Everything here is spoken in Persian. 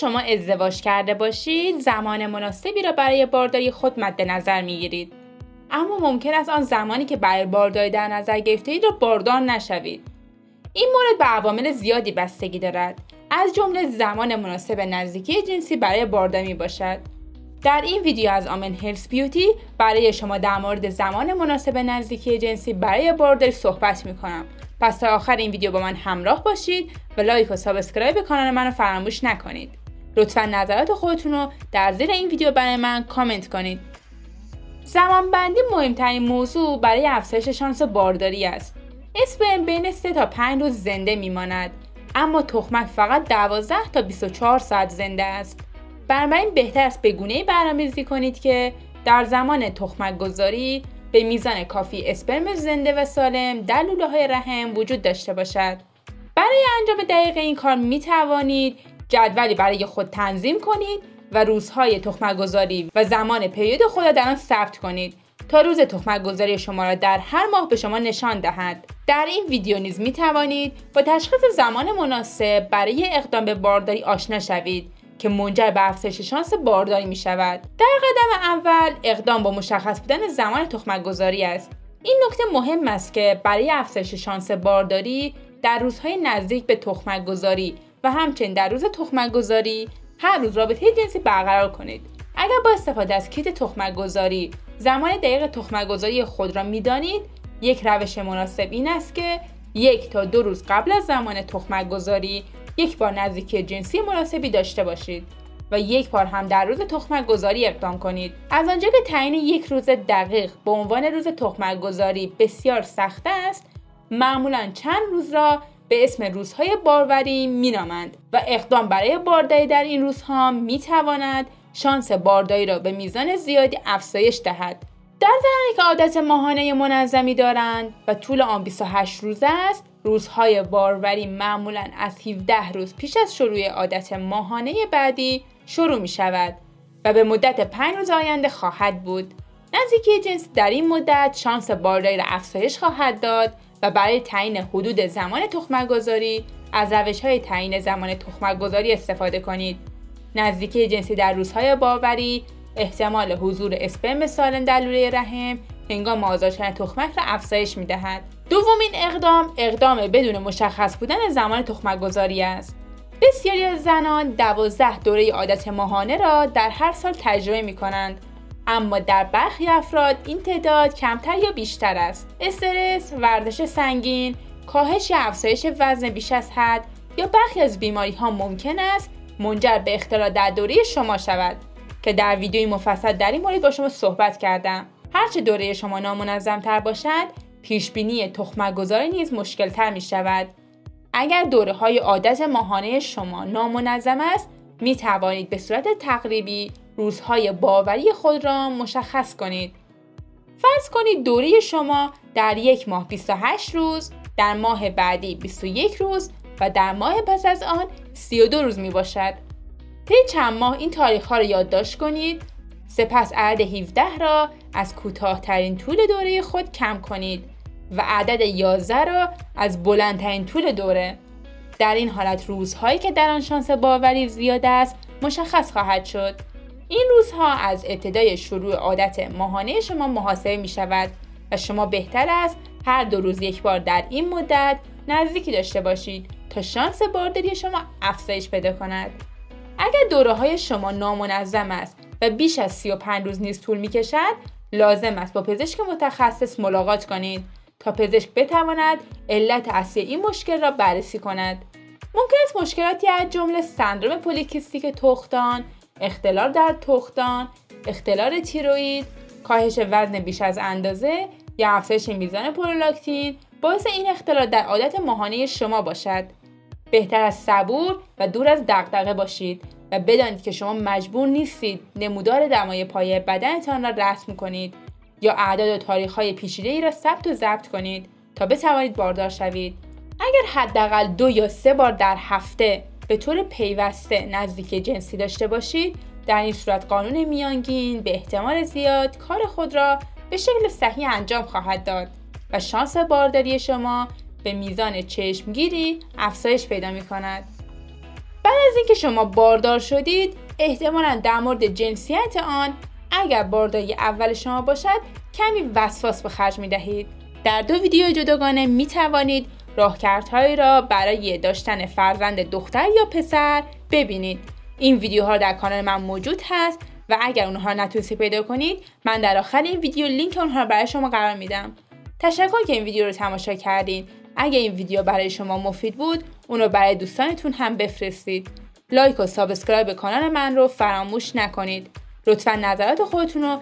شما ازدواج کرده باشید زمان مناسبی را برای بارداری خود مد نظر می گیرید. اما ممکن است آن زمانی که برای بارداری در نظر گرفته را باردار نشوید. این مورد به عوامل زیادی بستگی دارد از جمله زمان مناسب نزدیکی جنسی برای بارداری باشد. در این ویدیو از آمن هلس بیوتی برای شما در مورد زمان مناسب نزدیکی جنسی برای بارداری صحبت می کنم. پس تا آخر این ویدیو با من همراه باشید و لایک و subscribe کانال من رو فراموش نکنید. لطفا نظرات خودتون رو در زیر این ویدیو برای من کامنت کنید. زمان بندی مهمترین موضوع برای افزایش شانس بارداری است. اسپرم بین 3 تا 5 روز زنده میماند اما تخمک فقط 12 تا 24 ساعت زنده است. بنابراین بهتر است به گونه برنامه‌ریزی کنید که در زمان تخمک گذاری به میزان کافی اسپرم زنده و سالم در لوله های رحم وجود داشته باشد. برای انجام دقیق این کار می توانید جدولی برای خود تنظیم کنید و روزهای تخمک گذاری و زمان پریود خود را در آن ثبت کنید تا روز تخمک گذاری شما را در هر ماه به شما نشان دهد. در این ویدیو نیز می توانید با تشخیص زمان مناسب برای اقدام به بارداری آشنا شوید که منجر به افزایش شانس بارداری می شود. در قدم اول اقدام با مشخص بودن زمان تخمک گذاری است. این نکته مهم است که برای افزایش شانس بارداری در روزهای نزدیک به تخمک گذاری و همچنین در روز تخمک گذاری هر روز رابطه جنسی برقرار کنید. اگر با استفاده از کیت تخمک گذاری زمان دقیق تخمک گذاری خود را می‌دانید یک روش مناسب این است که یک تا دو روز قبل از زمان تخمک گذاری یک بار نزدیکی جنسی مناسبی داشته باشید و یک بار هم در روز تخمک گذاری اقدام کنید از آنجا که تعیین یک روز دقیق به عنوان روز تخمک گذاری بسیار سخت است معمولا چند روز را به اسم روزهای باروری مینامند و اقدام برای بارداری در این روزها می‌تواند شانس بارداری را به میزان زیادی افزایش دهد در زنانی که عادت ماهانه منظمی دارند و طول آن 28 روز است روزهای باروری معمولا از 17 روز پیش از شروع عادت ماهانه بعدی شروع می شود و به مدت 5 روز آینده خواهد بود. نزدیکی جنس در این مدت شانس بارداری را افزایش خواهد داد و برای تعیین حدود زمان تخمک گذاری از روش های تعیین زمان تخمک گذاری استفاده کنید. نزدیکی جنسی در روزهای باروری احتمال حضور اسپرم سالم در لوله رحم هنگام آزاد شدن تخمک را افزایش می دهد. دومین اقدام اقدام بدون مشخص بودن زمان تخمک گذاری است. بسیاری از زنان دوازده دوره عادت ماهانه را در هر سال تجربه می کنند اما در برخی افراد این تعداد کمتر یا بیشتر است. استرس، ورزش سنگین، کاهش یا افزایش وزن بیش از حد یا برخی از بیماری ها ممکن است منجر به اختلال در دوره شما شود که در ویدیوی مفصل در این مورد با شما صحبت کردم. هرچه دوره شما نامنظم تر باشد پیش بینی تخمک گذاری نیز مشکل تر می شود. اگر دوره های عادت ماهانه شما نامنظم است می توانید به صورت تقریبی روزهای باوری خود را مشخص کنید. فرض کنید دوره شما در یک ماه 28 روز، در ماه بعدی 21 روز و در ماه پس از آن 32 روز می باشد. طی چند ماه این تاریخ ها را یادداشت کنید سپس عدد 17 را از کوتاهترین طول دوره خود کم کنید و عدد 11 را از بلندترین طول دوره در این حالت روزهایی که در آن شانس باوری زیاد است مشخص خواهد شد. این روزها از ابتدای شروع عادت ماهانه شما محاسبه می شود و شما بهتر است هر دو روز یک بار در این مدت نزدیکی داشته باشید تا شانس بارداری شما افزایش پیدا کند. اگر دوره های شما نامنظم است و بیش از 35 روز نیز طول می کشد لازم است با پزشک متخصص ملاقات کنید تا پزشک بتواند علت اصلی این مشکل را بررسی کند. ممکن است مشکلاتی از جمله سندروم پولیکیستیک تختان اختلال در تختان اختلال تیروید کاهش وزن بیش از اندازه یا افزایش میزان پرولاکتین باعث این اختلال در عادت ماهانه شما باشد. بهتر از صبور و دور از دغدغه باشید و بدانید که شما مجبور نیستید نمودار دمای پایه بدنتان را رسم کنید یا اعداد و تاریخ های را ثبت و ضبط کنید تا بتوانید باردار شوید. اگر حداقل دو یا سه بار در هفته به طور پیوسته نزدیک جنسی داشته باشید در این صورت قانون میانگین به احتمال زیاد کار خود را به شکل صحیح انجام خواهد داد و شانس بارداری شما به میزان چشمگیری افزایش پیدا می کند. بعد از اینکه شما باردار شدید احتمالا در مورد جنسیت آن اگر بارداری اول شما باشد کمی وسواس به خرج می دهید. در دو ویدیو جداگانه می توانید راهکردهایی را برای داشتن فرزند دختر یا پسر ببینید. این ویدیوها در کانال من موجود هست و اگر اونها نتونستید پیدا کنید من در آخر این ویدیو لینک اونها رو برای شما قرار میدم. تشکر که این ویدیو رو تماشا کردین. اگر این ویدیو برای شما مفید بود اون رو برای دوستانتون هم بفرستید. لایک و subscribe کانال من رو فراموش نکنید. لطفا نظرات خودتون رو